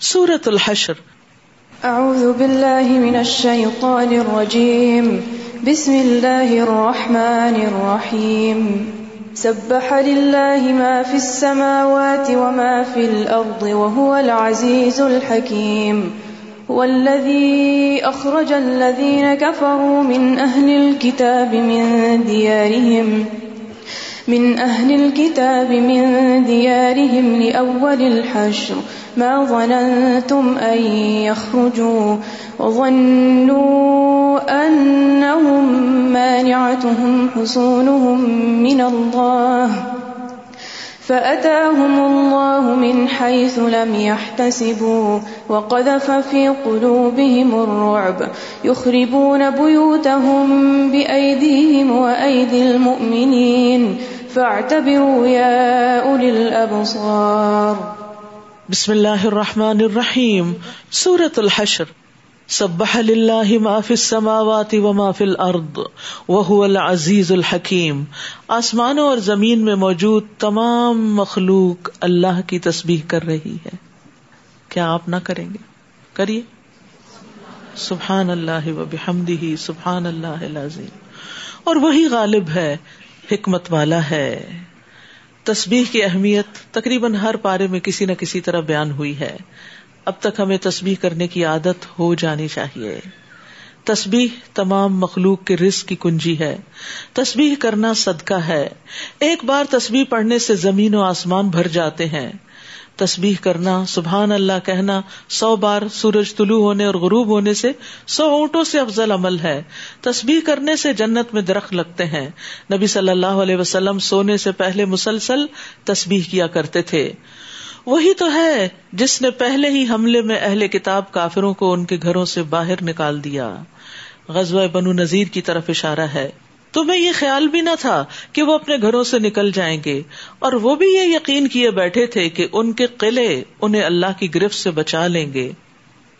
سورت الحشر. اعوذ باللہ من الشیطان الرجیم بسم اللہ الرحمن الرحیم سبح لله ما في السماوات وما في الأرض وهو العزيز الحكيم. والذي أخرج الذين كفروا من أهل الكتاب من ديارهم. من أهل الكتاب من ديارهم لأول الحشر ما ظننتم أن يخرجوا وظنوا أنهم مانعتهم حصونهم من الله فأتاهم الله من حيث لم يحتسبوا وقذف في قلوبهم الرعب يخربون بيوتهم بأيديهم وأيدي المؤمنين فاعتبروا يا أولي الأبصار. بسم الله الرحمن الرحيم. سورة الحشر. سبح للہ ما فی السماوات وما فی الارض وهو العزیز الحکیم آسمانوں اور زمین میں موجود تمام مخلوق اللہ کی تسبیح کر رہی ہے. کیا آپ نہ کریں گے؟ کریے. سبحان اللہ و بحمدہ سبحان اللہ العظیم. اور وہی غالب ہے حکمت والا ہے۔ تسبیح کی اہمیت تقریباً ہر پارے میں کسی نہ کسی طرح بیان ہوئی ہے۔ اب تک ہمیں تسبیح کرنے کی عادت ہو جانی چاہیے۔ تسبیح تمام مخلوق کے رزق کی کنجی ہے۔ تسبیح کرنا صدقہ ہے۔ ایک بار تسبیح پڑھنے سے زمین و آسمان بھر جاتے ہیں۔ تسبیح کرنا، سبحان اللہ کہنا، سو بار سورج طلوع ہونے اور غروب ہونے سے سو اونٹوں سے افضل عمل ہے۔ تسبیح کرنے سے جنت میں درخت لگتے ہیں۔ نبی صلی اللہ علیہ وسلم سونے سے پہلے مسلسل تسبیح کیا کرتے تھے۔ وہی تو ہے جس نے پہلے ہی حملے میں اہل کتاب کافروں کو ان کے گھروں سے باہر نکال دیا۔ غزوہ بنو نذیر کی طرف اشارہ ہے۔ تمہیں یہ خیال بھی نہ تھا کہ وہ اپنے گھروں سے نکل جائیں گے۔ اور وہ بھی یہ یقین کیے بیٹھے تھے کہ ان کے قلعے انہیں اللہ کی گرفت سے بچا لیں گے۔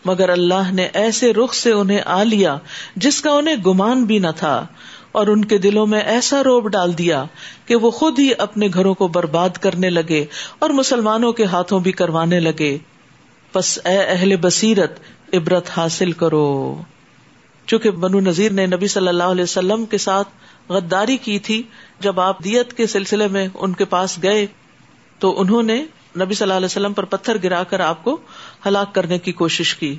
مگر اللہ نے ایسے رخ سے انہیں آ لیا جس کا انہیں گمان بھی نہ تھا۔ اور ان کے دلوں میں ایسا روب ڈال دیا کہ وہ خود ہی اپنے گھروں کو برباد کرنے لگے اور مسلمانوں کے ہاتھوں بھی کروانے لگے۔ بس اے اہل بصیرت، عبرت حاصل کرو۔ چونکہ بنو نذیر نے نبی صلی اللہ علیہ وسلم کے ساتھ غداری کی تھی، جب آپ دیت کے سلسلے میں ان کے پاس گئے، تو انہوں نے نبی صلی اللہ علیہ وسلم پر پتھر گرا کر آپ کو ہلاک کرنے کی کوشش کی۔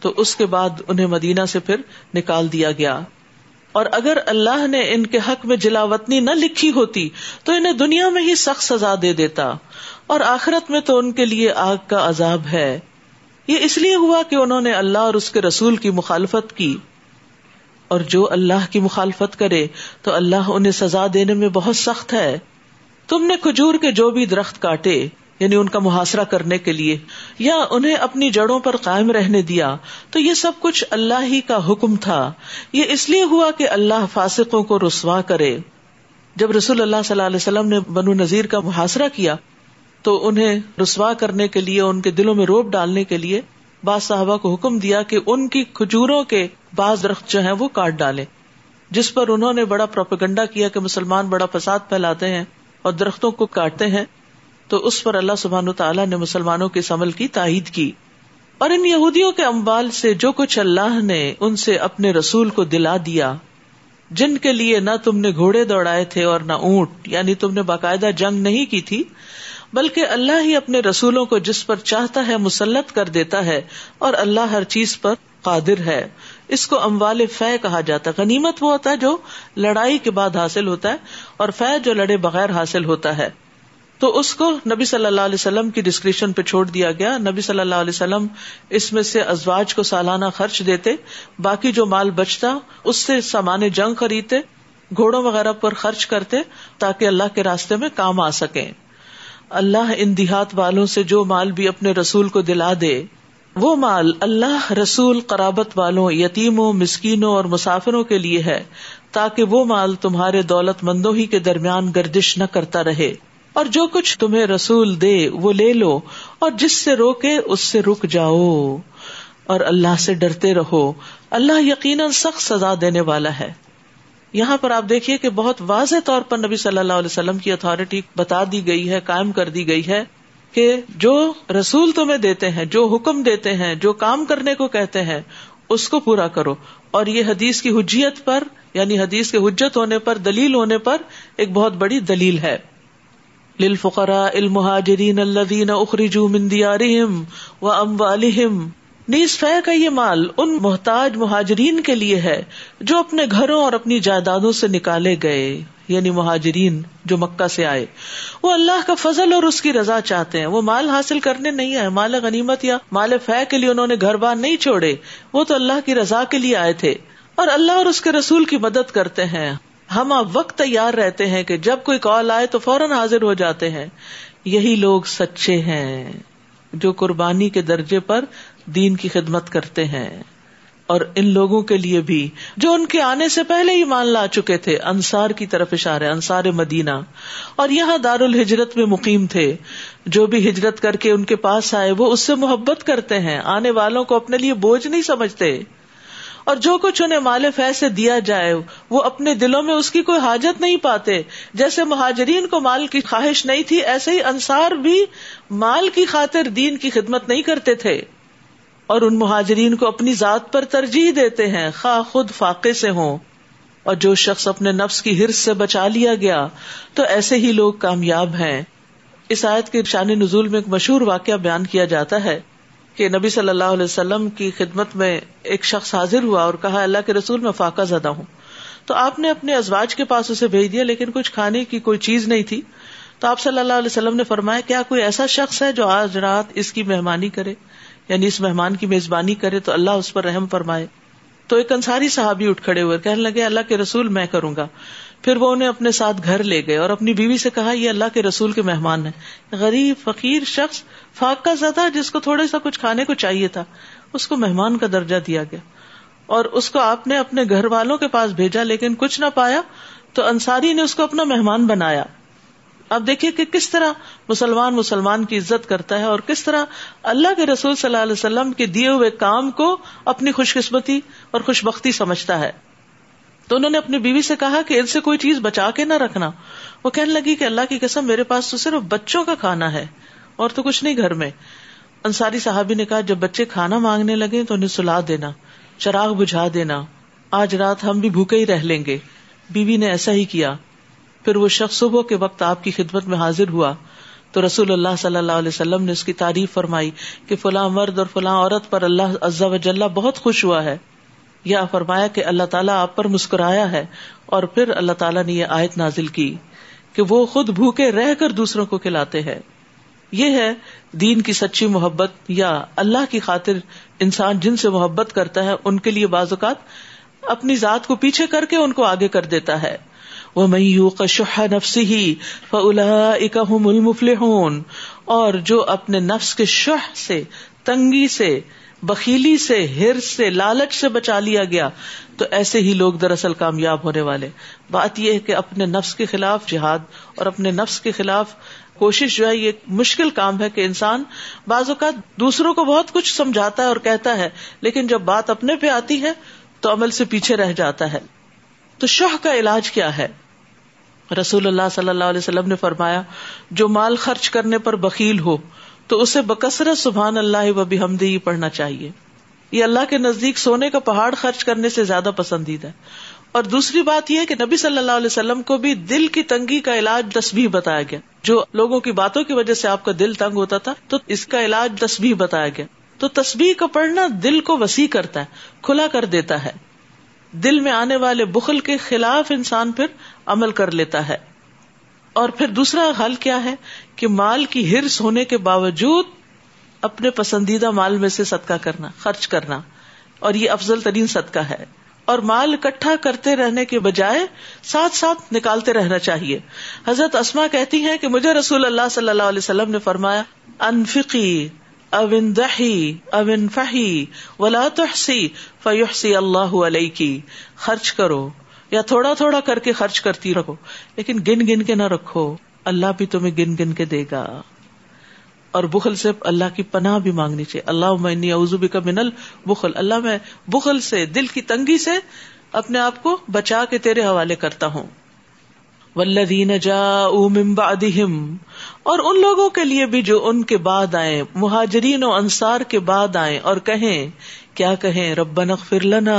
تو اس کے بعد انہیں مدینہ سے پھر نکال دیا گیا۔ اور اگر اللہ نے ان کے حق میں جلاوطنی نہ لکھی ہوتی، تو انہیں دنیا میں ہی سخت سزا دے دیتا۔ اور آخرت میں تو ان کے لیے آگ کا عذاب ہے۔ یہ اس لیے ہوا کہ انہوں نے اللہ اور اس کے رسول کی مخالفت کی۔ اور جو اللہ کی مخالفت کرے تو اللہ انہیں سزا دینے میں بہت سخت ہے۔ تم نے کھجور کے جو بھی درخت کاٹے یعنی ان کا محاصرہ کرنے کے لیے، یا انہیں اپنی جڑوں پر قائم رہنے دیا، تو یہ سب کچھ اللہ ہی کا حکم تھا۔ یہ اس لیے ہوا کہ اللہ فاسقوں کو رسوا کرے۔ جب رسول اللہ صلی اللہ علیہ وسلم نے بنو نذیر کا محاصرہ کیا، تو انہیں رسوا کرنے کے لیے، ان کے دلوں میں روپ ڈالنے کے لیے بعض صاحبہ کو حکم دیا کہ ان کی کھجوروں کے بعض درخت جو ہیں وہ کاٹ ڈالے۔ جس پر انہوں نے بڑا پروپیگنڈا کیا کہ مسلمان بڑا فساد پھیلاتے ہیں اور درختوں کو کاٹتے ہیں، تو اس پر اللہ سبحان تعالیٰ نے مسلمانوں کے عمل کی تائید کی۔ اور ان یہودیوں کے امبال سے جو کچھ اللہ نے ان سے اپنے رسول کو دلا دیا، جن کے لیے نہ تم نے گھوڑے دوڑائے تھے اور نہ اونٹ یعنی تم نے باقاعدہ جنگ نہیں کی تھی، بلکہ اللہ ہی اپنے رسولوں کو جس پر چاہتا ہے مسلط کر دیتا ہے اور اللہ ہر چیز پر قادر ہے۔ اس کو اموال فہ کہا جاتا ہے۔ غنیمت وہ ہوتا ہے جو لڑائی کے بعد حاصل ہوتا ہے اور فہ جو لڑے بغیر حاصل ہوتا ہے۔ تو اس کو نبی صلی اللہ علیہ وسلم کی ڈسکرپشن پہ چھوڑ دیا گیا۔ نبی صلی اللہ علیہ وسلم اس میں سے ازواج کو سالانہ خرچ دیتے، باقی جو مال بچتا، اس سے سامان جنگ خریدتے، گھوڑوں وغیرہ پر خرچ کرتے تاکہ اللہ کے راستے میں کام آ سکے اللہ ان دیہات والوں سے جو مال بھی اپنے رسول کو دلا دے وہ مال اللہ رسول قرابت والوں، یتیموں، مسکینوں اور مسافروں کے لیے ہے، تاکہ وہ مال تمہارے دولت مندوں ہی کے درمیان گردش نہ کرتا رہے۔ اور جو کچھ تمہیں رسول دے، وہ لے لو، اور جس سے روکے، اس سے رک جاؤ۔ اور اللہ سے ڈرتے رہو۔ اللہ یقیناً سخت سزا دینے والا ہے۔ یہاں پر آپ دیکھیے کہ بہت واضح طور پر نبی صلی اللہ علیہ وسلم کی اتارٹی بتا دی گئی ہے، قائم کر دی گئی ہے۔ کہ جو رسول تمہیں دیتے ہیں، جو حکم دیتے ہیں، جو کام کرنے کو کہتے ہیں، اس کو پورا کرو۔ اور یہ حدیث کی حجیت پر یعنی حدیث کے حجت ہونے پر، دلیل ہونے پر ایک بہت بڑی دلیل ہے۔ للفقراء المهاجرين الذين اخرجوا من ديارهم واموالهم نیز فہ کا یہ مال ان محتاج مہاجرین کے لیے ہے جو اپنے گھروں اور اپنی جائیدادوں سے نکالے گئے۔ یعنی مہاجرین جو مکہ سے آئے، وہ اللہ کا فضل اور اس کی رضا چاہتے ہیں۔ وہ مال حاصل کرنے نہیں آئے، مال غنیمت یا مال فہ کے لیے انہوں نے گھر بار نہیں چھوڑے، وہ تو اللہ کی رضا کے لیے آئے تھے۔ اور اللہ اور اس کے رسول کی مدد کرتے ہیں۔ ہم اب وقت تیار رہتے ہیں کہ جب کوئی کال آئے تو فوراً حاضر ہو جاتے ہیں۔ یہی لوگ سچے ہیں جو قربانی کے درجے پر دین کی خدمت کرتے ہیں۔ اور ان لوگوں کے لیے بھی، جو ان کے آنے سے پہلے ہی مان لا چکے تھے، انصار کی طرف اشارے، انصار مدینہ۔ اور یہاں دار الحجرت میں مقیم تھے۔ جو بھی ہجرت کر کے ان کے پاس آئے، وہ اس سے محبت کرتے ہیں۔ آنے والوں کو اپنے لیے بوجھ نہیں سمجھتے۔ اور جو کچھ انہیں مال فہ سے دیا جائے، وہ اپنے دلوں میں اس کی کوئی حاجت نہیں پاتے۔ جیسے مہاجرین کو مال کی خواہش نہیں تھی، ایسے ہی انصار بھی مال کی خاطر دین کی خدمت نہیں کرتے تھے۔ اور ان مہاجرین کو اپنی ذات پر ترجیح دیتے ہیں، خواہ خود فاقے سے ہوں۔ اور جو شخص اپنے نفس کی ہرس سے بچا لیا گیا، تو ایسے ہی لوگ کامیاب ہیں۔ اس آیت کے شان نزول میں ایک مشہور واقعہ بیان کیا جاتا ہے کہ نبی صلی اللہ علیہ وسلم کی خدمت میں ایک شخص حاضر ہوا اور کہا، اللہ کے رسول میں فاقہ زدہ ہوں۔ تو آپ نے اپنے ازواج کے پاس اسے بھیج دیا، لیکن کچھ کھانے کی کوئی چیز نہیں تھی۔ تو آپ صلی اللہ علیہ وسلم نے فرمایا، کیا کوئی ایسا شخص ہے جو آج رات اس کی مہمانی کرے؟ یعنی اس مہمان کی میزبانی کرے تو اللہ اس پر رحم فرمائے۔ تو ایک انصاری صحابی اٹھ کھڑے ہوئے، کہنے لگے، اللہ کے رسول میں کروں گا۔ پھر وہ انہیں اپنے ساتھ گھر لے گئے اور اپنی بیوی سے کہا، یہ اللہ کے رسول کے مہمان ہیں۔ غریب، فقیر شخص، فاقہ زدہ، جس کو تھوڑا سا کچھ کھانے کو چاہیے تھا، اس کو مہمان کا درجہ دیا گیا۔ اور اس کو آپ نے اپنے گھر والوں کے پاس بھیجا، لیکن کچھ نہ پایا تو انصاری نے اس کو اپنا مہمان بنایا۔ اب دیکھیے کہ کس طرح مسلمان مسلمان کی عزت کرتا ہے اور کس طرح اللہ کے رسول صلی اللہ علیہ وسلم کے دیے ہوئے کام کو اپنی خوش قسمتی اور خوش بختی سمجھتا ہے۔ تو انہوں نے اپنی بیوی سے کہا کہ ان سے کوئی چیز بچا کے نہ رکھنا۔ وہ کہنے لگی کہ اللہ کی قسم میرے پاس تو صرف بچوں کا کھانا ہے اور تو کچھ نہیں گھر میں۔ انصاری صاحبی نے کہا، جب بچے کھانا مانگنے لگے تو انہیں سلا دینا، چراغ بجھا دینا۔ آج رات ہم بھی بھوکے ہی رہ لیں گے۔ بیوی نے ایسا ہی کیا۔ پھر وہ شخص صبح کے وقت آپ کی خدمت میں حاضر ہوا تو رسول اللہ صلی اللہ علیہ وسلم نے اس کی تعریف فرمائی کہ فلاں مرد اور فلاں عورت پر اللہ عزا وجاللہ بہت خوش ہوا ہے۔ یا فرمایا کہ اللہ تعالیٰ آپ پر مسکرایا ہے اور پھر اللہ تعالیٰ نے یہ آیت نازل کی کہ وہ خود بھوکے رہ کر دوسروں کو کھلاتے ہیں۔ یہ ہے دین کی سچی محبت یا اللہ کی خاطر انسان جن سے محبت کرتا ہے ان کے لیے بعض اوقات اپنی ذات کو پیچھے کر کے ان کو آگے کر دیتا ہے۔ وہ میو کا شہ نفسی ہی فلاح اور جو اپنے نفس کے شہ سے، تنگی سے بکیلی سے، ہر سے، لالچ سے بچا لیا گیا، تو ایسے ہی لوگ دراصل کامیاب ہونے والے۔ بات یہ ہے کہ اپنے نفس کے خلاف جہاد اور اپنے نفس کے خلاف کوشش جو ہے، یہ مشکل کام ہے کہ انسان بعض اوقات دوسروں کو بہت کچھ سمجھاتا ہے اور کہتا ہے، لیکن جب بات اپنے پہ آتی ہے تو عمل سے پیچھے رہ جاتا ہے۔ تو شوہ کا علاج کیا ہے؟ رسول اللہ صلی اللہ علیہ وسلم نے فرمایا، جو مال خرچ کرنے پر بکیل ہو، تو اسے بکثرت سبحان اللہ و بھی پڑھنا چاہیے۔ یہ اللہ کے نزدیک سونے کا پہاڑ خرچ کرنے سے زیادہ پسندیدہ ہے۔ اور دوسری بات یہ کہ نبی صلی اللہ علیہ وسلم کو بھی دل کی تنگی کا علاج تصبیح بتایا گیا۔ جو لوگوں کی باتوں کی وجہ سے آپ کا دل تنگ ہوتا تھا، تو اس کا علاج تصبیح بتایا گیا۔ تو تصبیح کا پڑھنا دل کو وسیع کرتا ہے، کھلا کر دیتا ہے۔ دل میں آنے والے بخل کے خلاف انسان پھر عمل کر لیتا ہے۔ اور پھر دوسرا حل کیا ہے کہ مال کی ہرس ہونے کے باوجود اپنے پسندیدہ مال میں سے صدقہ کرنا، خرچ کرنا۔ اور یہ افضل ترین صدقہ ہے۔ اور مال اکٹھا کرتے رہنے کے بجائے ساتھ ساتھ نکالتے رہنا چاہیے۔ حضرت اسما کہتی ہیں کہ مجھے رسول اللہ صلی اللہ علیہ وسلم نے فرمایا، انفقی اوین دہی اوین فہی ولا تحسی فیحسی اللہ علیہ کی خرچ کرو۔ یا تھوڑا تھوڑا کر کے خرچ کرتی رکھو لیکن گن گن کے نہ رکھو، اللہ بھی تمہیں گن گن کے دے گا۔ اور بخل سے اللہ کی پناہ بھی مانگنی چاہیے۔ اللہ میں اوزوبی کا منل بخل اللہ میں بخل سے، دل کی تنگی سے اپنے آپ کو بچا کے تیرے حوالے کرتا ہوں۔ ولدین جا بعدہم اور ان لوگوں کے لیے بھی جو ان کے بعد آئے مہاجرین و انصار کے بعد آئے اور کہیں کیا کہیں؟ ربنا اغفر لنا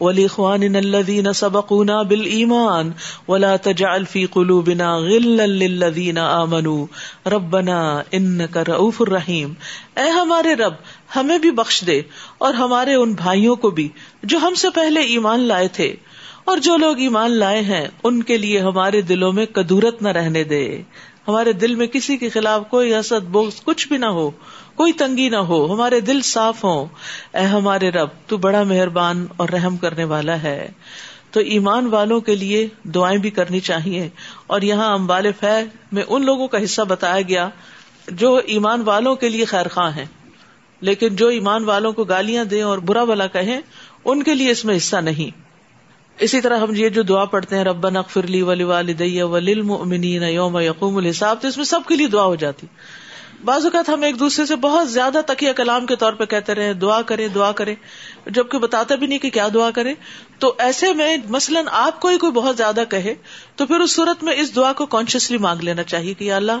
ولاخواننا الذين سبقونا بالایمان ولا تجعل في قلوبنا غلا للذين امنوا ربنا انك رؤوف الرحیم اے ہمارے رب، ہمیں بھی بخش دے اور ہمارے ان بھائیوں کو بھی جو ہم سے پہلے ایمان لائے تھے اور جو لوگ ایمان لائے ہیں، ان کے لیے ہمارے دلوں میں کدورت نہ رہنے دے۔ ہمارے دل میں کسی کے خلاف کوئی حسد بوگز کچھ بھی نہ ہو، کوئی تنگی نہ ہو، ہمارے دل صاف ہوں۔ اے ہمارے رب، تو بڑا مہربان اور رحم کرنے والا ہے۔ تو ایمان والوں کے لیے دعائیں بھی کرنی چاہیے۔ اور یہاں امبال فہ میں ان لوگوں کا حصہ بتایا گیا جو ایمان والوں کے لیے خیر خواہ ہیں۔ لیکن جو ایمان والوں کو گالیاں دیں اور برا بلا کہیں، ان کے لیے اس میں حصہ نہیں۔ اسی طرح ہم یہ جو دعا پڑھتے ہیں رب نقفرلی ولی والدیہ وللمؤمنین یوم یقوم الحساب، تو اس میں سب کے لیے دعا ہو جاتی۔ بعض اوقات ہم ایک دوسرے سے بہت زیادہ تکیہ کلام کے طور پہ کہتے رہے، دعا کرے دعا کرے جبکہ بتاتا بھی نہیں کہ کیا دعا کرے تو ایسے میں مثلاً آپ کو ہی کوئی بہت زیادہ کہے، تو پھر اس صورت میں اس دعا کو کانشیسلی مانگ لینا چاہیے کہ اللہ،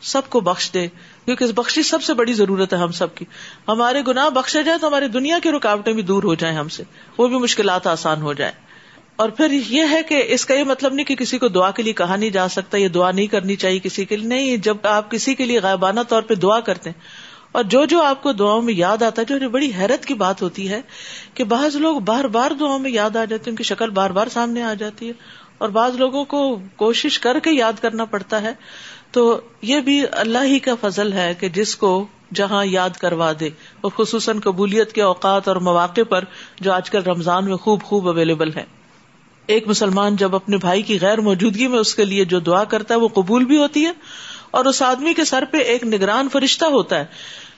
سب کو بخش دے۔ کیونکہ اس بخشی سب سے بڑی ضرورت ہے ہم سب کی۔ ہمارے گناہ بخشے جائے تو ہماری دنیا کی رکاوٹیں بھی دور ہو جائیں ہم سے۔ وہ بھی مشکلات آسان ہو جائے اور پھر یہ ہے کہ اس کا یہ مطلب نہیں کہ کسی کو دعا کے لیے کہا نہیں جا سکتا، یہ دعا نہیں کرنی چاہیے کسی کے لیے۔ نہیں، جب آپ کسی کے لیے غائبانہ طور پہ دعا کرتے ہیں، اور جو جو آپ کو دعاؤں میں یاد آتا ہے، جو بڑی حیرت کی بات ہوتی ہے کہ بعض لوگ بار بار دعاؤں میں یاد آ جاتے ہیں، ان کی شکل بار بار سامنے آ جاتی ہے، اور بعض لوگوں کو کوشش کر کے یاد کرنا پڑتا ہے۔ تو یہ بھی اللہ ہی کا فضل ہے کہ جس کو جہاں یاد کروا دے وہ خصوصاً قبولیت کے اوقات اور مواقع پر جو آج کل رمضان میں خوب خوب اویلیبل ہے ایک مسلمان جب اپنے بھائی کی غیر موجودگی میں اس کے لیے جو دعا کرتا ہے، وہ قبول بھی ہوتی ہے اور اس آدمی کے سر پہ ایک نگران فرشتہ ہوتا ہے۔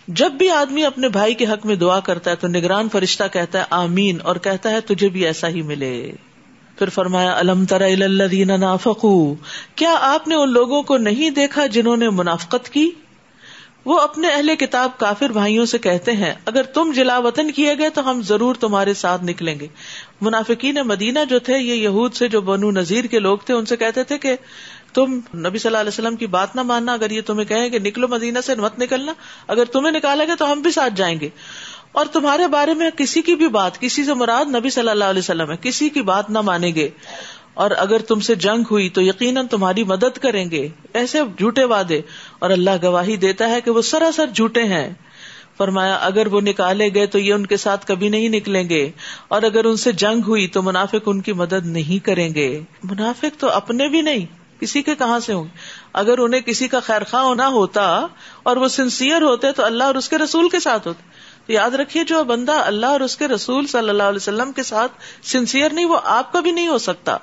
جب بھی آدمی اپنے بھائی کے حق میں دعا کرتا ہے تو نگران فرشتہ کہتا ہے، آمین، اور کہتا ہے، تجھے بھی ایسا ہی ملے۔ پھر فرمایا، الم ترین نافقو، کیا آپ نے ان لوگوں کو نہیں دیکھا جنہوں نے منافقت کی؟ وہ اپنے اہل کتاب کافر بھائیوں سے کہتے ہیں، اگر تم جلا وطن کیے گئے تو ہم ضرور تمہارے ساتھ نکلیں گے۔ منافقین مدینہ جو تھے، یہ یہود سے جو بنو نذیر کے لوگ تھے، ان سے کہتے تھے کہ تم نبی صلی اللہ علیہ وسلم کی بات نہ ماننا، اگر یہ تمہیں کہیں کہ نکلو مدینہ سے، مت نکلنا، اگر تمہیں نکالے گے تو ہم بھی ساتھ جائیں گے۔ اور تمہارے بارے میں کسی کی بھی بات، کسی سے مراد نبی صلی اللہ علیہ وسلم ہے، کسی کی بات نہ مانیں گے۔ اور اگر تم سے جنگ ہوئی تو یقیناً تمہاری مدد کریں گے۔ ایسے جھوٹے وعدے۔ اور اللہ گواہی دیتا ہے کہ وہ سراسر جھوٹے ہیں۔ فرمایا، اگر وہ نکالے گئے تو یہ ان کے ساتھ کبھی نہیں نکلیں گے، اور اگر ان سے جنگ ہوئی تو منافق ان کی مدد نہیں کریں گے۔ منافق تو اپنے بھی نہیں، کسی کے کہاں سے ہوں اگر انہیں کسی کا خیر خواہ ہونا ہوتا اور وہ سنسیئر ہوتے تو اللہ اور اس کے رسول کے ساتھ ہوتے۔ تو یاد رکھیے، جو بندہ اللہ اور اس کے رسول صلی اللہ علیہ وسلم کے ساتھ سنسیئر نہیں، وہ آپ کا بھی نہیں ہو سکتا۔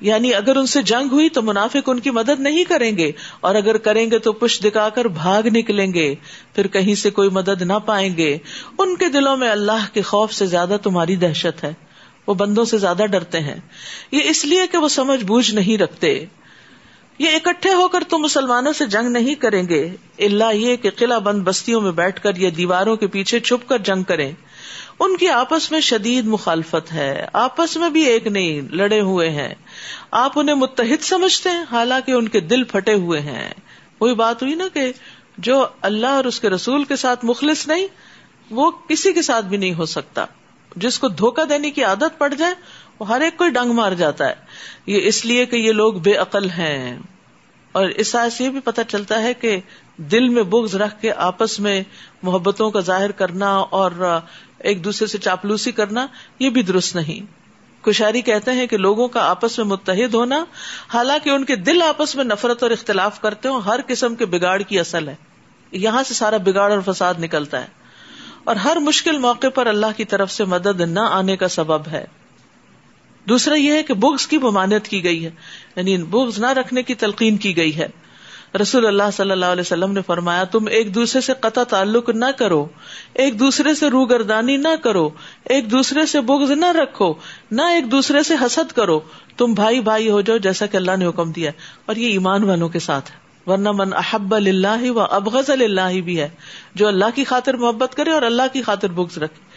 یعنی اگر ان سے جنگ ہوئی تو منافق ان کی مدد نہیں کریں گے، اور اگر کریں گے تو پش دکھا کر بھاگ نکلیں گے، پھر کہیں سے کوئی مدد نہ پائیں گے۔ ان کے دلوں میں اللہ کے خوف سے زیادہ تمہاری دہشت ہے، وہ بندوں سے زیادہ ڈرتے ہیں۔ یہ اس لیے کہ وہ سمجھ بوجھ نہیں رکھتے۔ یہ اکٹھے ہو کر تم مسلمانوں سے جنگ نہیں کریں گے۔ اللہ یہ کہ قلعہ بند بستیوں میں بیٹھ کر یا دیواروں کے پیچھے چھپ کر جنگ کریں۔ ان کی آپس میں شدید مخالفت ہے۔ آپس میں بھی ایک نہیں، لڑے ہوئے ہیں۔ آپ انہیں متحد سمجھتے ہیں، حالانکہ ان کے دل پھٹے ہوئے ہیں۔ وہی بات ہوئی نا کہ جو اللہ اور اس کے رسول کے ساتھ مخلص نہیں، وہ کسی کے ساتھ بھی نہیں ہو سکتا۔ جس کو دھوکا دینے کی عادت پڑ جائے، وہ ہر ایک کوئی ڈنگ مار جاتا ہے۔ یہ اس لیے کہ یہ لوگ بے عقل ہیں۔ اور اس سے یہ بھی پتہ چلتا ہے کہ دل میں بغض رکھ کے آپس میں محبتوں کا ظاہر کرنا اور ایک دوسرے سے چاپلوسی کرنا، یہ بھی درست نہیں۔ کشاری کہتے ہیں کہ لوگوں کا آپس میں متحد ہونا، حالانکہ ان کے دل آپس میں نفرت اور اختلاف کرتے ہوں ہر قسم کے بگاڑ کی اصل ہے۔ یہاں سے سارا بگاڑ اور فساد نکلتا ہے۔ اور ہر مشکل موقع پر اللہ کی طرف سے مدد نہ آنے کا سبب ہے۔ دوسرا یہ ہے کہ بغض کی ممانت کی گئی ہے۔ یعنی بغض نہ رکھنے کی تلقین کی گئی ہے۔ رسول اللہ صلی اللہ علیہ وسلم نے فرمایا، تم ایک دوسرے سے قطع تعلق نہ کرو، ایک دوسرے سے روگردانی نہ کرو، ایک دوسرے سے بغض نہ رکھو، نہ ایک دوسرے سے حسد کرو، تم بھائی بھائی ہو جاؤ جیسا کہ اللہ نے حکم دیا اور یہ ایمان والوں کے ساتھ ہے۔ ورنہ من احب اللہ و ابغض اللہ بھی ہے، جو اللہ کی خاطر محبت کرے اور اللہ کی خاطر بغض رکھے۔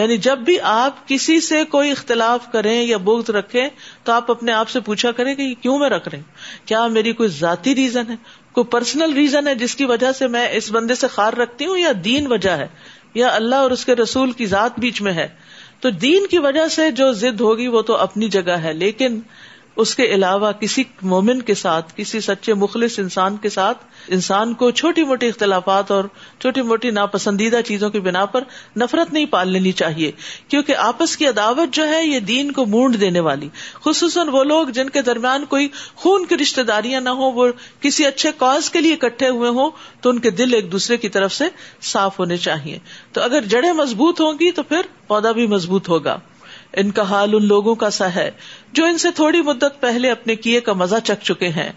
یعنی جب بھی آپ کسی سے کوئی اختلاف کریں یا بغض رکھیں، تو آپ اپنے آپ سے پوچھا کریں کہ کیوں میں رکھ رہے کیا میری کوئی ذاتی ریزن ہے؟ کوئی پرسنل ریزن ہے جس کی وجہ سے میں اس بندے سے خار رکھتی ہوں یا دین وجہ ہے یا اللہ اور اس کے رسول کی ذات بیچ میں ہے؟ تو دین کی وجہ سے جو ضد ہوگی وہ تو اپنی جگہ ہے، لیکن اس کے علاوہ کسی مومن کے ساتھ، کسی سچے مخلص انسان کے ساتھ، انسان کو چھوٹی موٹی اختلافات اور چھوٹی موٹی ناپسندیدہ چیزوں کی بنا پر نفرت نہیں پال لینی چاہیے، کیونکہ آپس کی عداوت جو ہے یہ دین کو مونڈ دینے والی۔ خصوصاً وہ لوگ جن کے درمیان کوئی خون کی رشتے داریاں نہ ہوں، وہ کسی اچھے کاز کے لیے اکٹھے ہوئے ہوں، تو ان کے دل ایک دوسرے کی طرف سے صاف ہونے چاہیے۔ تو اگر جڑیں مضبوط ہوں گی تو پھر پودا بھی مضبوط ہوگا۔ ان کا حال ان لوگوں کا سا ہے، جو ان سے تھوڑی مدت پہلے اپنے کیے کا مزہ چک چکے ہیں۔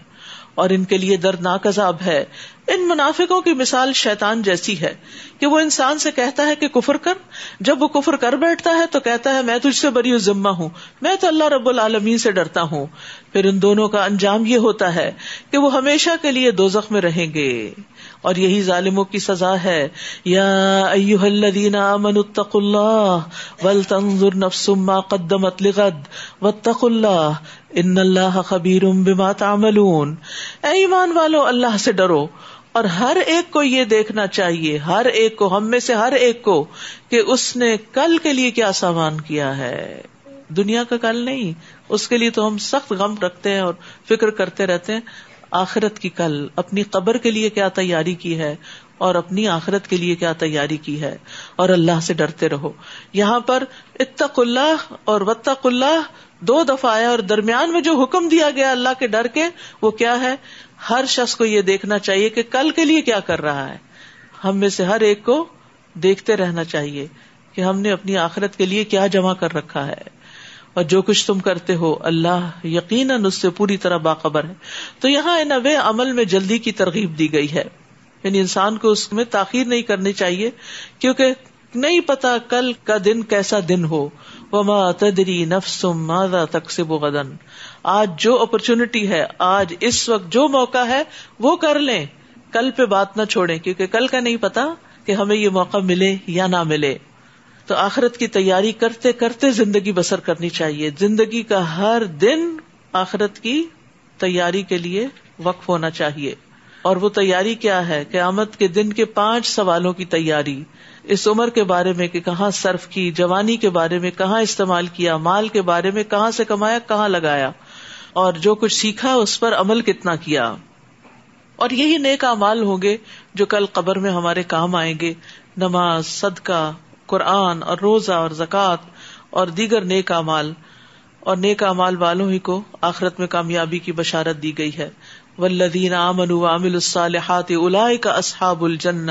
اور ان کے لیے دردناک عذاب ہے۔ ان منافقوں کی مثال شیطان جیسی ہے کہ وہ انسان سے کہتا ہے کہ کفر کر۔ جب وہ کفر کر بیٹھتا ہے تو کہتا ہے، میں تجھ سے بری ذمہ ہوں، میں تو اللہ رب العالمین سے ڈرتا ہوں۔ پھر ان دونوں کا انجام یہ ہوتا ہے کہ وہ ہمیشہ کے لیے دو میں رہیں گے۔ اور یہی ظالموں کی سزا ہے۔ یا ایوہ الذین آمنوا اتقوا اللہ ولتنظر نفس ما قدمت لغد واتقوا اللہ ان اللہ خبیر بما تعملون۔ اے ایمان والو، اللہ سے ڈرو اور ہر ایک کو یہ دیکھنا چاہیے، ہر ایک کو، ہم میں سے ہر ایک کو کہ اس نے کل کے لیے کیا سامان کیا ہے۔ دنیا کا کل نہیں، اس کے لیے تو ہم سخت غم رکھتے ہیں اور فکر کرتے رہتے ہیں۔ آخرت کی کل، اپنی قبر کے لیے کیا تیاری کی ہے اور اپنی آخرت کے لیے کیا تیاری کی ہے؟ اور اللہ سے ڈرتے رہو۔ یہاں پر اتق اللہ اور وطق اللہ، دو دفعہ آیا اور درمیان میں جو حکم دیا گیا اللہ کے ڈر کے، وہ کیا ہے؟ ہر شخص کو یہ دیکھنا چاہیے کہ کل کے لیے کیا کر رہا ہے۔ ہم میں سے ہر ایک کو دیکھتے رہنا چاہیے کہ ہم نے اپنی آخرت کے لیے کیا جمع کر رکھا ہے۔ اور جو کچھ تم کرتے ہو، اللہ یقیناً اس سے پوری طرح باخبر ہے۔ تو یہاں ان اوے عمل میں جلدی کی ترغیب دی گئی ہے۔ یعنی انسان کو اس میں تاخیر نہیں کرنی چاہیے، کیونکہ نہیں پتا کل کا دن کیسا دن ہو۔ وما تدری نفسم ماذا تکسب غدن آج جو اپرچونٹی ہے، آج اس وقت جو موقع ہے، وہ کر لیں۔ کل پہ بات نہ چھوڑیں، کیونکہ کل کا نہیں پتا کہ ہمیں یہ موقع ملے یا نہ ملے۔ تو آخرت کی تیاری کرتے کرتے زندگی بسر کرنی چاہیے۔ زندگی کا ہر دن آخرت کی تیاری کے لیے وقف ہونا چاہیے۔ اور وہ تیاری کیا ہے؟ قیامت کے دن کے پانچ سوالوں کی تیاری۔ اس عمر کے بارے میں کہ کہاں صرف کی، جوانی کے بارے میں کہاں استعمال کیا، مال کے بارے میں کہاں سے کمایا، کہاں لگایا، اور جو کچھ سیکھا اس پر عمل کتنا کیا۔ اور یہی نیک امال ہوں گے جو کل قبر میں ہمارے کام آئیں گے۔ نماز، صدقہ قرآن اور روزہ اور زکوٰۃ اور دیگر نیک امال اور نیک امال والوں ہی کو آخرت میں کامیابی کی بشارت دی گئی ہے۔ ولدین امن عامل الصالحات الا کا اصحاب الجن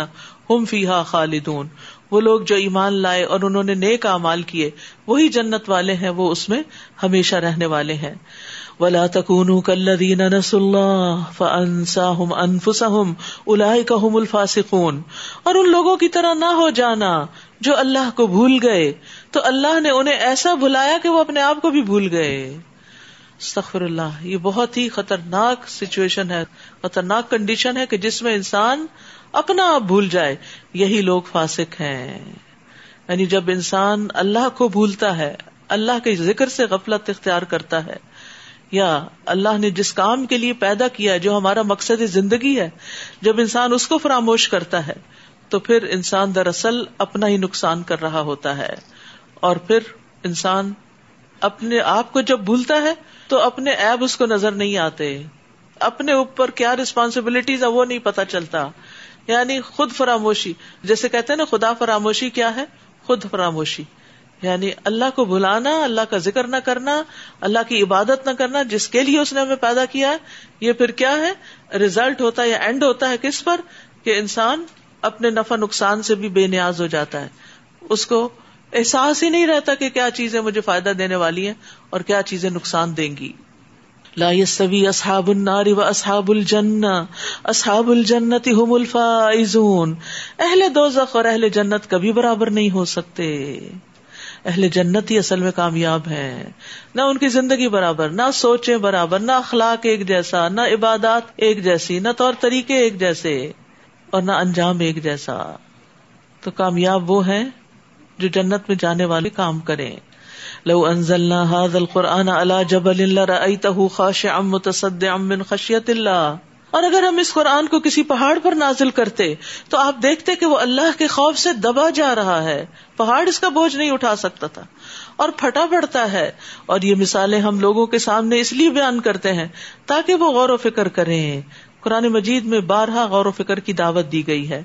ہم فیحا خالدون۔ وہ لوگ جو ایمان لائے اور انہوں نے نیک امال کیے، وہی جنت والے ہیں، وہ اس میں ہمیشہ رہنے والے ہیں۔ ولا تکون کلین نس اللہ فانساهم انفسهم اولئک هم الفاسقون۔ اور ان لوگوں کی طرح نہ ہو جانا جو اللہ کو بھول گئے، تو اللہ نے انہیں ایسا بلایا کہ وہ اپنے آپ کو بھی بھول گئے۔ استغفر اللہ، یہ بہت ہی خطرناک سچویشن ہے۔ خطرناک کنڈیشن ہے کہ جس میں انسان اپنا آپ بھول جائے۔ یہی لوگ فاسق ہیں۔ یعنی جب انسان اللہ کو بھولتا ہے، اللہ کے ذکر سے غفلت اختیار کرتا ہے۔ یا اللہ نے جس کام کے لیے پیدا کیا جو ہمارا مقصد زندگی ہے، جب انسان اس کو فراموش کرتا ہے تو پھر انسان دراصل اپنا ہی نقصان کر رہا ہوتا ہے۔ اور پھر انسان اپنے آپ کو جب بھولتا ہے تو اپنے ایب اس کو نظر نہیں آتے۔ اپنے اوپر کیا ریسپانسبلٹیز ہے وہ نہیں پتا چلتا۔ یعنی خود فراموشی، جیسے کہتے ہیں نا، خدا فراموشی کیا ہے؟ خود فراموشی۔ یعنی اللہ کو بلانا اللہ کا ذکر نہ کرنا، اللہ کی عبادت نہ کرنا، جس کے لیے اس نے ہمیں پیدا کیا ہے، یہ پھر کیا ہے؟ ریزلٹ ہوتا ہے یا اینڈ ہوتا ہے کس پر؟ کہ انسان اپنے نفع نقصان سے بھی بے نیاز ہو جاتا ہے۔ اس کو احساس ہی نہیں رہتا کہ کیا چیزیں مجھے فائدہ دینے والی ہیں اور کیا چیزیں نقصان دیں گی۔ لا يستوي اصحاب النار واصحاب الجنہ۔ اصحاب الجنت هم الفائزون۔ اہل دوزخ اور اہل جنت کبھی برابر نہیں ہو سکتے۔ اہل جنت ہی اصل میں کامیاب ہیں۔ نہ ان کی زندگی برابر، نہ سوچیں برابر، نہ اخلاق ایک جیسا، نہ عبادات ایک جیسی، نہ طور طریقے ایک جیسے۔ اور نہ انجام ایک جیسا۔ تو کامیاب وہ ہیں جو جنت میں جانے والے کام کریں۔ لو انزلنا هذا القرآن على جبل لرأيته خاشعا متصدعا من خشية الله اور اگر ہم اس قرآن کو کسی پہاڑ پر نازل کرتے، تو آپ دیکھتے کہ وہ اللہ کے خوف سے دبا جا رہا ہے۔ پہاڑ اس کا بوجھ نہیں اٹھا سکتا تھا۔ اور پھٹا پڑتا ہے۔ اور یہ مثالیں ہم لوگوں کے سامنے اس لیے بیان کرتے ہیں تاکہ وہ غور و فکر کریں۔ قرآن مجید میں بارہا غور و فکر کی دعوت دی گئی ہے۔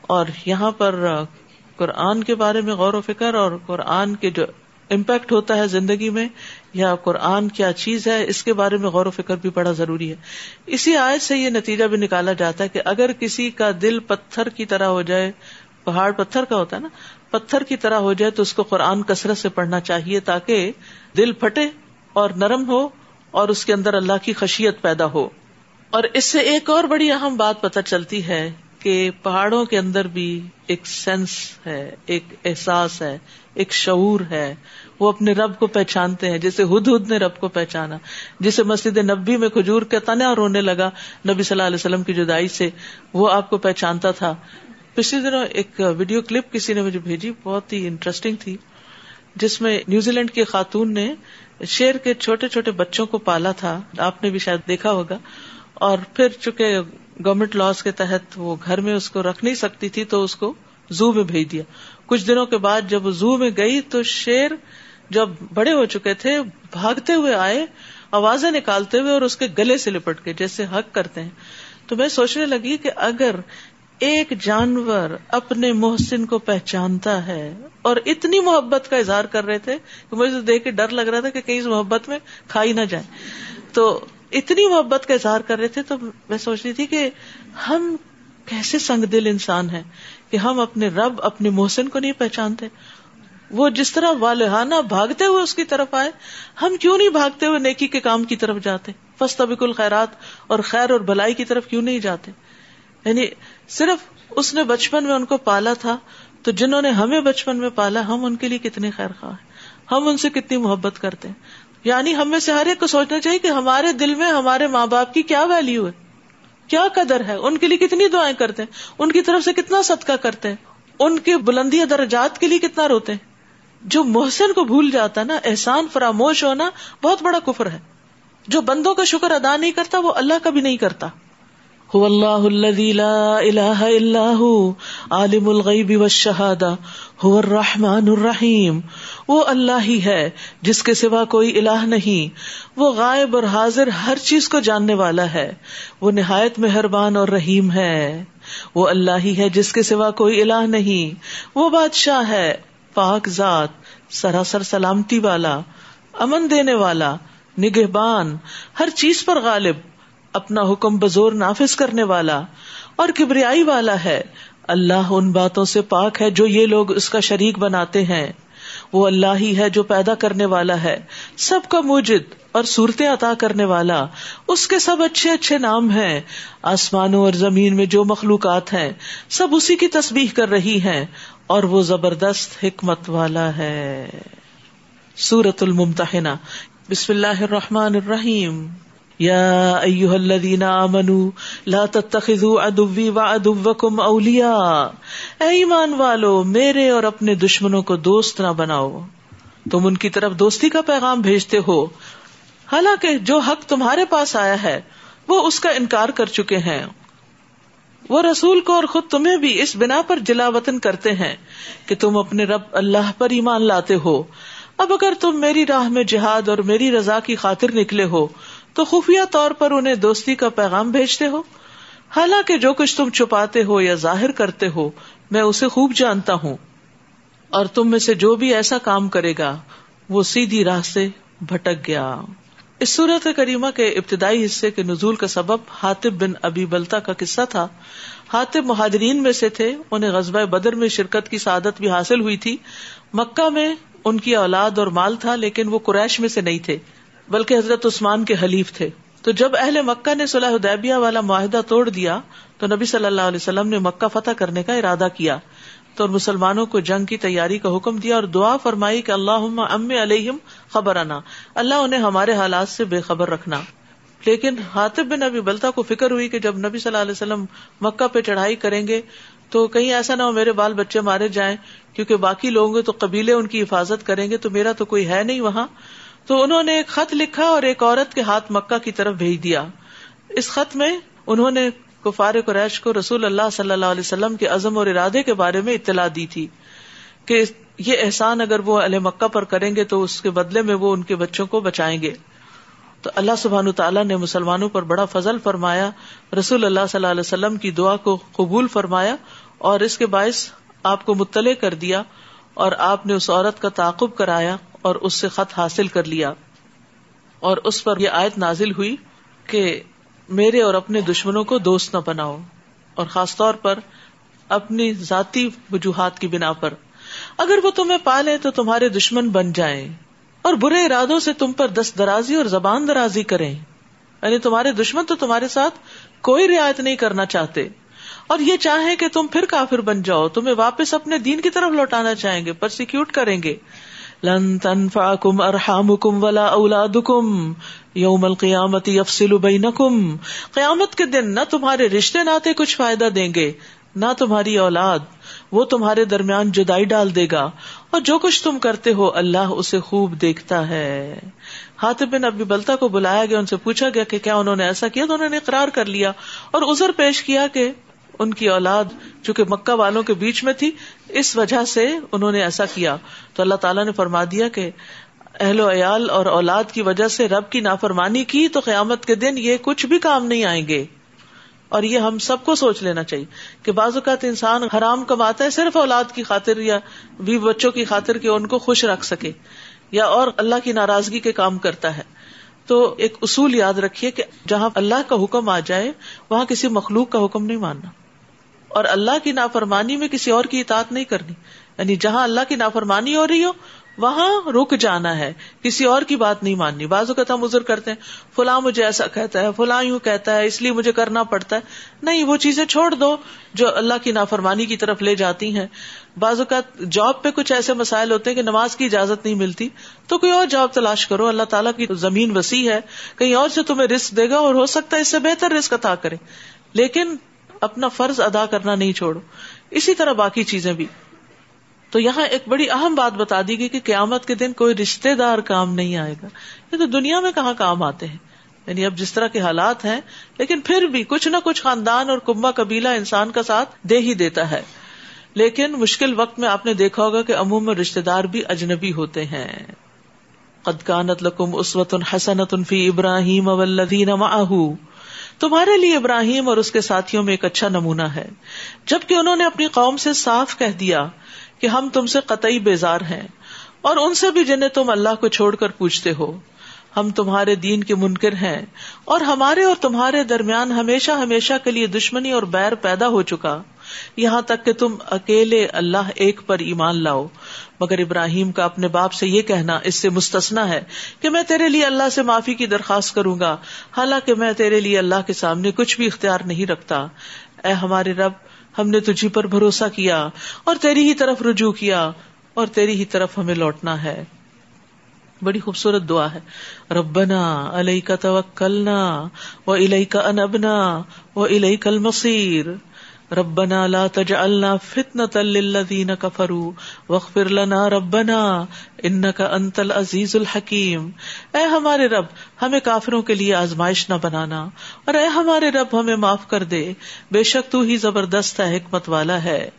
اور یہاں پر قرآن کے بارے میں غور و فکر اور قرآن کے جو امپیکٹ ہوتا ہے زندگی میں، یا قرآن کیا چیز ہے، اس کے بارے میں غور و فکر بھی بڑا ضروری ہے۔ اسی آیت سے یہ نتیجہ بھی نکالا جاتا ہے کہ اگر کسی کا دل پتھر کی طرح ہو جائے، پہاڑ پتھر کا ہوتا ہے نا، پتھر کی طرح ہو جائے تو اس کو قرآن کثرت سے پڑھنا چاہیے تاکہ دل پھٹے اور نرم ہو اور اس کے اندر اللہ کی خشیت پیدا ہو۔ اور اس سے ایک اور بڑی اہم بات پتہ چلتی ہے کہ پہاڑوں کے اندر بھی ایک سینس ہے، ایک احساس ہے، ایک شعور ہے۔ وہ اپنے رب کو پہچانتے ہیں، جیسے ہد ہد نے رب کو پہچانا۔ جسے مسجد نبی میں کھجور کا تنا رونے لگا نبی صلی اللہ علیہ وسلم کی جدائی سے، وہ آپ کو پہچانتا تھا۔ پچھلے دنوں ایک ویڈیو کلپ کسی نے مجھے بھیجی، بہت ہی انٹرسٹنگ تھی، جس میں نیوزی لینڈ کی خاتون نے شیر کے چھوٹے چھوٹے بچوں کو پالا تھا۔ آپ نے بھی شاید دیکھا ہوگا۔ اور پھر چونکہ گورمنٹ لاس کے تحت وہ گھر میں اس کو رکھ نہیں سکتی تھی تو اس کو زو میں بھیج دیا۔ کچھ دنوں کے بعد جب وہ زو میں گئی تو شیر جب بڑے ہو چکے تھے، بھاگتے ہوئے آئے، آوازیں نکالتے ہوئے اور اس کے گلے سے لپٹ کے جیسے حق کرتے ہیں۔ تو میں سوچنے لگی کہ اگر ایک جانور اپنے محسن کو پہچانتا ہے اور اتنی محبت کا اظہار کر رہے تھے کہ مجھے دیکھ کے ڈر لگ رہا تھا کہ کہیں اس محبت میں کھائی نہ جائے۔ تو اتنی محبت کا اظہار کر رہے تھے تو میں سوچ رہی تھی کہ ہم کیسے سنگ دل انسان ہیں کہ ہم اپنے رب، اپنے محسن کو نہیں پہچانتے۔ وہ جس طرح والہانہ بھاگتے ہوئے اس کی طرف آئے، ہم کیوں نہیں بھاگتے ہوئے نیکی کے کام کی طرف جاتے؟ فسط الخیرات اور خیر اور بلائی کی طرف کیوں نہیں جاتے؟ یعنی صرف اس نے بچپن میں ان کو پالا تھا، تو جنہوں نے ہمیں بچپن میں پالا، ہم ان کے لیے کتنے خیر خواہ ہیں؟ ہم ان سے کتنی محبت کرتے ہیں؟ یعنی ہم میں سے ہر ایک کو سوچنا چاہیے کہ ہمارے دل میں ہمارے ماں باپ کی کیا ویلو ہے؟ کیا قدر ہے؟ ان کے لیے کتنی دعائیں کرتے ہیں؟ ان کی طرف سے کتنا صدقہ کرتے ہیں؟ ان کے بلندی درجات کے لیے کتنا روتے ہیں؟ جو محسن کو بھول جاتا نا، احسان، فراموش ہونا بہت بڑا کفر ہے۔ جو بندوں کا شکر ادا نہیں کرتا، وہ اللہ کا بھی نہیں کرتا۔ اللہ اللہ اللہ عالم الغیب والشہادہ هو الرحمن الرحیم وہ اللہ ہی ہے، جس کے سوا کوئی الہ نہیں۔ وہ غائب اور حاضر ہر چیز کو جاننے والا ہے۔ وہ نہایت مہربان اور رحیم ہے۔ وہ اللہ ہی ہے، جس کے سوا کوئی الہ نہیں۔ وہ بادشاہ ہے، پاک ذات، سراسر سلامتی والا، امن دینے والا، نگہبان، ہر چیز پر غالب۔ اپنا حکم بزور نافذ کرنے والا اور کبریائی والا ہے۔ اللہ ان باتوں سے پاک ہے جو یہ لوگ اس کا شریک بناتے ہیں۔ وہ اللہ ہی ہے جو پیدا کرنے والا ہے۔ سب کا موجد اور صورتیں عطا کرنے والا۔ اس کے سب اچھے اچھے نام ہیں۔ آسمانوں اور زمین میں جو مخلوقات ہیں، سب اسی کی تسبیح کر رہی ہیں۔ اور وہ زبردست حکمت والا ہے۔ سورت المتحنا بسم اللہ الرحمن الرحیم۔ یا ایوہ الذین آمنوا لا تتخذوا عدوی وعدوکم اولیاء اے ایمان والو، میرے اور اپنے دشمنوں کو دوست نہ بناؤ۔ تم ان کی طرف دوستی کا پیغام بھیجتے ہو۔ حالانکہ جو حق تمہارے پاس آیا ہے، وہ اس کا انکار کر چکے ہیں۔ وہ رسول کو اور خود تمہیں بھی اس بنا پر جلا وطن کرتے ہیں کہ تم اپنے رب اللہ پر ایمان لاتے ہو۔ اب اگر تم میری راہ میں جہاد اور میری رضا کی خاطر نکلے ہو تو خفیہ طور پر انہیں دوستی کا پیغام بھیجتے ہو۔ حالانکہ جو کچھ تم چھپاتے ہو یا ظاہر کرتے ہو، میں اسے خوب جانتا ہوں۔ اور تم میں سے جو بھی ایسا کام کرے گا، وہ سیدھی راہ سے بھٹک گیا۔ اس صورت کریمہ کے ابتدائی حصے کے نزول کا سبب حاطب بن ابی بلتا کا قصہ تھا۔ حاطب مہاجرین میں سے تھے۔ انہیں غزبۂ بدر میں شرکت کی سعادت بھی حاصل ہوئی تھی۔ مکہ میں ان کی اولاد اور مال تھا، لیکن وہ قریش میں سے نہیں تھے۔ بلکہ حضرت عثمان کے حلیف تھے۔ تو جب اہل مکہ نے صلاح ادیبیہ والا معاہدہ توڑ دیا، تو نبی صلی اللہ علیہ وسلم نے مکہ فتح کرنے کا ارادہ کیا۔ تو مسلمانوں کو جنگ کی تیاری کا حکم دیا اور دعا فرمائی کہ اللہ ام علیہم خبر آنا اللہ انہیں ہمارے حالات سے بے خبر رکھنا۔ لیکن حاطب بن ابھی بلتا کو فکر ہوئی کہ جب نبی صلی اللہ علیہ وسلم مکہ پہ چڑھائی کریں گے، تو کہیں ایسا نہ ہو میرے بال بچے مارے جائیں، کیونکہ باقی لوگ تو قبیلے ان کی حفاظت کریں گے، تو میرا تو کوئی ہے نہیں وہاں۔ تو انہوں نے ایک خط لکھا اور ایک عورت کے ہاتھ مکہ کی طرف بھیج دیا۔ اس خط میں انہوں نے کفار قریش کو رسول اللہ صلی اللہ علیہ وسلم کے عزم اور ارادے کے بارے میں اطلاع دی تھی کہ یہ احسان اگر وہ علیہ مکہ پر کریں گے تو اس کے بدلے میں وہ ان کے بچوں کو بچائیں گے۔ تو اللہ سبحان تعالیٰ نے مسلمانوں پر بڑا فضل فرمایا، رسول اللہ صلی اللہ علیہ وسلم کی دعا کو قبول فرمایا اور اس کے باعث آپ کو مطلع کر دیا اور آپ نے اس عورت کا تعاقب کرایا۔ اور اس سے خط حاصل کر لیا اور اس پر یہ آیت نازل ہوئی کہ میرے اور اپنے دشمنوں کو دوست نہ بناؤ اور خاص طور پر اپنی ذاتی وجوہات کی بنا پر۔ اگر وہ تمہیں پالے تو تمہارے دشمن بن جائیں اور برے ارادوں سے تم پر دست درازی اور زبان درازی کریں۔ یعنی تمہارے دشمن تو تمہارے ساتھ کوئی رعایت نہیں کرنا چاہتے۔ اور یہ چاہیں کہ تم پھر کافر بن جاؤ، تمہیں واپس اپنے دین کی طرف لوٹانا چاہیں گے پرسیکیوٹ کریں گے۔ لن تنفعکم ارحامکم ولا اولادکم. یوم القیامت یفصل بینکم. قیامت کے دن نہ تمہارے رشتے ناتے کچھ فائدہ دیں گے، نہ تمہاری اولاد، وہ تمہارے درمیان جدائی ڈال دے گا، اور جو کچھ تم کرتے ہو اللہ اسے خوب دیکھتا ہے۔ ہاتھ بن ابی بلتا کو بلایا گیا، ان سے پوچھا گیا کہ کیا انہوں نے ایسا کیا، تو انہوں نے اقرار کر لیا اور ازر پیش کیا کہ ان کی اولاد چونکہ مکہ والوں کے بیچ میں تھی، اس وجہ سے انہوں نے ایسا کیا۔ تو اللہ تعالیٰ نے فرما دیا کہ اہل و عیال اور اولاد کی وجہ سے رب کی نافرمانی کی تو قیامت کے دن یہ کچھ بھی کام نہیں آئیں گے۔ اور یہ ہم سب کو سوچ لینا چاہیے کہ بعض اوقات انسان حرام کماتا ہے صرف اولاد کی خاطر یا بھی بچوں کی خاطر کہ ان کو خوش رکھ سکے یا اور اللہ کی ناراضگی کے کام کرتا ہے۔ تو ایک اصول یاد رکھیے کہ جہاں اللہ کا حکم آ جائے، وہاں کسی مخلوق کا حکم نہیں ماننا۔ اور اللہ کی نافرمانی میں کسی اور کی اطاعت نہیں کرنی۔ یعنی جہاں اللہ کی نافرمانی ہو رہی ہو، وہاں رک جانا ہے۔ کسی اور کی بات نہیں ماننی۔ بعض اوقات ہم ازر کرتے ہیں، فلاں مجھے ایسا کہتا ہے، فلاں یوں کہتا ہے، اس لیے مجھے کرنا پڑتا ہے۔ نہیں، وہ چیزیں چھوڑ دو جو اللہ کی نافرمانی کی طرف لے جاتی ہیں۔ بعض اوقات جاب پہ کچھ ایسے مسائل ہوتے ہیں کہ نماز کی اجازت نہیں ملتی۔ تو کوئی اور جاب تلاش کرو۔ اللہ تعالیٰ کی زمین وسیع ہے۔ کہیں اور سے تمہیں رسک دے گا اور ہو سکتا ہے اس سے بہتر رسک عطا کرے۔ لیکن اپنا فرض ادا کرنا نہیں چھوڑو۔ اسی طرح باقی چیزیں بھی۔ تو یہاں ایک بڑی اہم بات بتا دی گئی کہ قیامت کے دن کوئی رشتے دار کام نہیں آئے گا۔ یہ تو دنیا میں کہاں کام آتے ہیں۔ یعنی اب جس طرح کے حالات ہیں، لیکن پھر بھی کچھ نہ کچھ خاندان اور کمبا قبیلہ انسان کا ساتھ دے ہی دیتا ہے۔ لیکن مشکل وقت میں آپ نے دیکھا ہوگا کہ عموم رشتے دار بھی اجنبی ہوتے ہیں۔ قدکانت لکم اسوت حسنت فی ابراہیم تمہارے لیے ابراہیم اور اس کے ساتھیوں میں ایک اچھا نمونہ ہے۔ جبکہ انہوں نے اپنی قوم سے صاف کہہ دیا کہ ہم تم سے قطعی بیزار ہیں اور ان سے بھی جنہیں تم اللہ کو چھوڑ کر پوچھتے ہو۔ ہم تمہارے دین کے منکر ہیں اور ہمارے اور تمہارے درمیان ہمیشہ ہمیشہ کے لیے دشمنی اور بیر پیدا ہو چکا۔ یہاں تک کہ تم اکیلے اللہ ایک پر ایمان لاؤ۔ مگر ابراہیم کا اپنے باپ سے یہ کہنا اس سے مستثنا ہے کہ میں تیرے لیے اللہ سے معافی کی درخواست کروں گا۔ حالانکہ میں تیرے لیے اللہ کے سامنے کچھ بھی اختیار نہیں رکھتا۔ اے ہمارے رب، ہم نے تجھی پر بھروسہ کیا اور تیری ہی طرف رجوع کیا اور تیری ہی طرف ہمیں لوٹنا ہے۔ بڑی خوبصورت دعا ہے۔ ربنا علیہ کا توکلنا و علیہ کا انبنا و علیہ کل مصیر ربنا لا تجعلنا فتنة للذین كفروا واغفر لنا ربنا انك انت العزیز الحکیم اے ہمارے رب، ہمیں کافروں کے لیے آزمائش نہ بنانا۔ اور اے ہمارے رب، ہمیں معاف کر دے۔ بے شک تو ہی زبردست ہے، حکمت والا ہے۔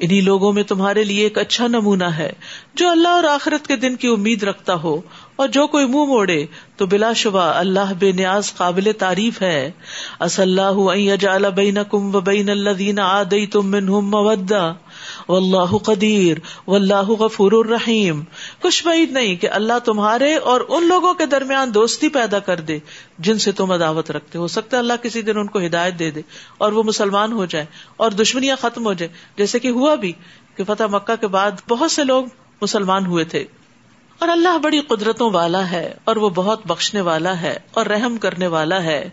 انہیں لوگوں میں تمہارے لیے ایک اچھا نمونہ ہے، جو اللہ اور آخرت کے دن کی امید رکھتا ہو۔ اور جو کوئی منہ موڑے تو بلا شبہ اللہ بے نیاز قابل تعریف ہے۔ اص اللہ بین کم و بین اللہ آدئی تم مودا و اللہ قدیر و اللہ غفور الرحیم کچھ بعید نہیں کہ اللہ تمہارے اور ان لوگوں کے درمیان دوستی پیدا کر دے جن سے تم عداوت رکھتے ہو سکتا ہے اللہ کسی دن ان کو ہدایت دے دے اور وہ مسلمان ہو جائے اور دشمنیاں ختم ہو جائے۔ جیسے کہ ہوا بھی کہ فتح مکہ کے بعد بہت سے لوگ مسلمان ہوئے تھے۔ اور اللہ بڑی قدرتوں والا ہے اور وہ بہت بخشنے والا ہے اور رحم کرنے والا ہے۔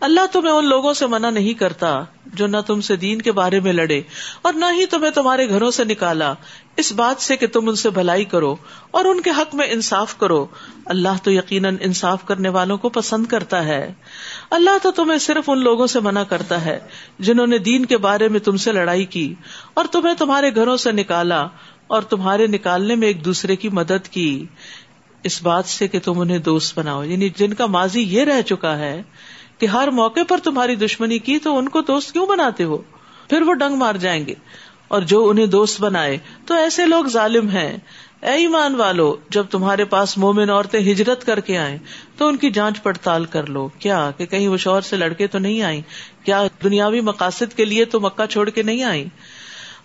اللہ تمہیں ان لوگوں سے منع نہیں کرتا جو نہ تم سے دین کے بارے میں لڑے اور نہ ہی تمہیں تمہارے گھروں سے نکالا۔ اس بات سے کہ تم ان سے بھلائی کرو اور ان کے حق میں انصاف کرو۔ اللہ تو یقیناً انصاف کرنے والوں کو پسند کرتا ہے۔ اللہ تو تمہیں صرف ان لوگوں سے منع کرتا ہے جنہوں نے دین کے بارے میں تم سے لڑائی کی اور تمہیں تمہارے گھروں سے نکالا۔ اور تمہارے نکالنے میں ایک دوسرے کی مدد کی اس بات سے کہ تم انہیں دوست بناؤ۔ یعنی جن کا ماضی یہ رہ چکا ہے کہ ہر موقع پر تمہاری دشمنی کی تو ان کو دوست کیوں بناتے ہو؟ پھر وہ ڈنگ مار جائیں گے۔ اور جو انہیں دوست بنائے، تو ایسے لوگ ظالم ہیں۔ اے ایمان والو، جب تمہارے پاس مومن عورتیں ہجرت کر کے آئیں، تو ان کی جانچ پڑتال کر لو۔ کیا کہ کہیں وہ شوہر سے لڑکے تو نہیں آئی کیا دنیاوی مقاصد کے لیے تو مکہ چھوڑ کے نہیں آئی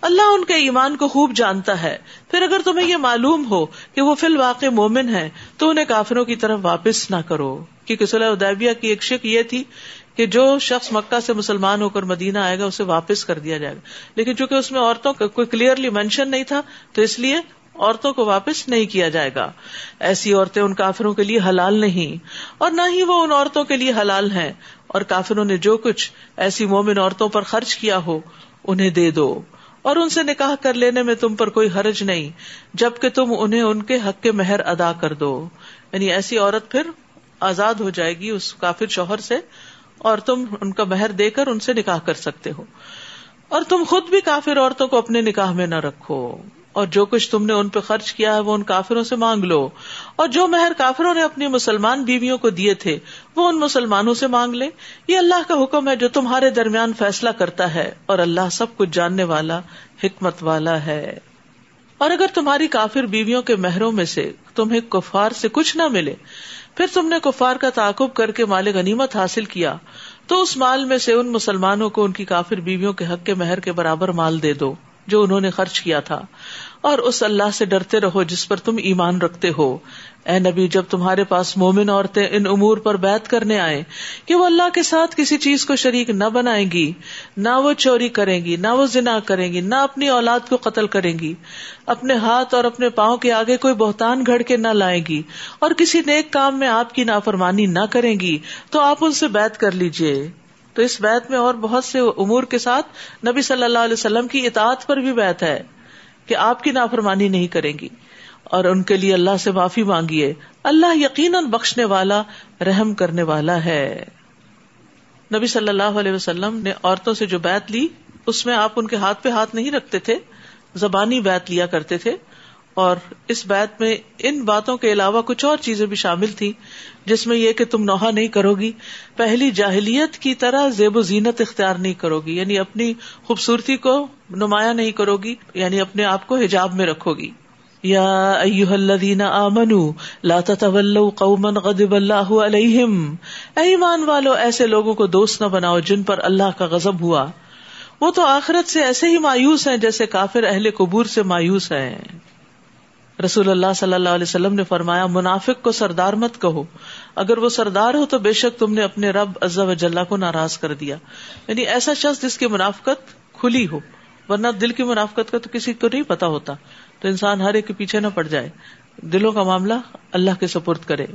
اللہ ان کے ایمان کو خوب جانتا ہے۔ پھر اگر تمہیں یہ معلوم ہو کہ وہ فی الواقع مومن ہے تو انہیں کافروں کی طرف واپس نہ کرو۔ کیونکہ صلاح ادیبیہ کی ایک شک یہ تھی کہ جو شخص مکہ سے مسلمان ہو کر مدینہ آئے گا، اسے واپس کر دیا جائے گا۔ لیکن چونکہ اس میں عورتوں کا کوئی کلیئرلی مینشن نہیں تھا، تو اس لیے عورتوں کو واپس نہیں کیا جائے گا۔ ایسی عورتیں ان کافروں کے لیے حلال نہیں۔ اور نہ ہی وہ ان عورتوں کے لیے حلال ہیں۔ اور کافروں نے جو کچھ ایسی مومن عورتوں پر خرچ کیا ہو، انہیں دے دو۔ اور ان سے نکاح کر لینے میں تم پر کوئی حرج نہیں، جبکہ تم انہیں ان کے حق کے مہر ادا کر دو۔ یعنی ایسی عورت پھر آزاد ہو جائے گی اس کافر شوہر سے، اور تم ان کا مہر دے کر ان سے نکاح کر سکتے ہو۔ اور تم خود بھی کافر عورتوں کو اپنے نکاح میں نہ رکھو۔ اور جو کچھ تم نے ان پہ خرچ کیا ہے وہ ان کافروں سے مانگ لو۔ اور جو مہر کافروں نے اپنی مسلمان بیویوں کو دیے تھے، وہ ان مسلمانوں سے مانگ لے یہ اللہ کا حکم ہے جو تمہارے درمیان فیصلہ کرتا ہے، اور اللہ سب کچھ جاننے والا، حکمت والا ہے۔ اور اگر تمہاری کافر بیویوں کے مہروں میں سے تمہیں کفار سے کچھ نہ ملے، پھر تم نے کفار کا تعاقب کر کے مال غنیمت حاصل کیا، تو اس مال میں سے ان مسلمانوں کو ان کی کافر بیویوں کے حق کے مہر کے برابر مال دے دو۔ جو انہوں نے خرچ کیا تھا۔ اور اس اللہ سے ڈرتے رہو جس پر تم ایمان رکھتے ہو۔ اے نبی، جب تمہارے پاس مومن عورتیں ان امور پر بیت کرنے آئے کہ وہ اللہ کے ساتھ کسی چیز کو شریک نہ بنائے گی، نہ وہ چوری کریں گی، نہ وہ زنا کریں گی، نہ اپنی اولاد کو قتل کریں گی، اپنے ہاتھ اور اپنے پاؤں کے آگے کوئی بہتان گھڑ کے نہ لائے گی اور کسی نیک کام میں آپ کی نافرمانی نہ کریں گی، تو آپ ان سے بیت کر لیجیے تو اس بیت میں اور بہت سے امور کے ساتھ نبی صلی اللہ علیہ وسلم کی اطاعت پر بھی بیت ہے کہ آپ کی نافرمانی نہیں کریں گی اور ان کے لیے اللہ سے معافی مانگیے۔ اللہ یقیناً بخشنے والا، رحم کرنے والا ہے۔ نبی صلی اللہ علیہ وسلم نے عورتوں سے جو بیت لی، اس میں آپ ان کے ہاتھ پہ ہاتھ نہیں رکھتے تھے، زبانی بیت لیا کرتے تھے۔ اور اس بیت میں ان باتوں کے علاوہ کچھ اور چیزیں بھی شامل تھی جس میں یہ کہ تم نوحہ نہیں کرو گی پہلی جاہلیت کی طرح زیب و زینت اختیار نہیں کرو گی یعنی اپنی خوبصورتی کو نمایاں نہیں کرو گی یعنی اپنے آپ کو حجاب میں رکھو گی یا ایوہ الذین آمنوا لا تتولوا قوما غضب اللہ علیہم۔ ایمان والو، ایسے لوگوں کو دوست نہ بناؤ جن پر اللہ کا غضب ہوا۔ وہ تو آخرت سے ایسے ہی مایوس ہیں جیسے کافر اہل قبور سے مایوس ہیں۔ رسول اللہ صلی اللہ علیہ وسلم نے فرمایا، منافق کو سردار مت کہو۔ اگر وہ سردار ہو تو بے شک تم نے اپنے رب و جلہ کو ناراض کر دیا۔ یعنی ایسا شخص جس کی منافقت کھلی ہو، ورنہ دل کی منافقت کا تو کسی کو نہیں پتا ہوتا۔ تو انسان ہر ایک کے پیچھے نہ پڑ جائے۔ دلوں کا معاملہ اللہ کے سپرد کرے۔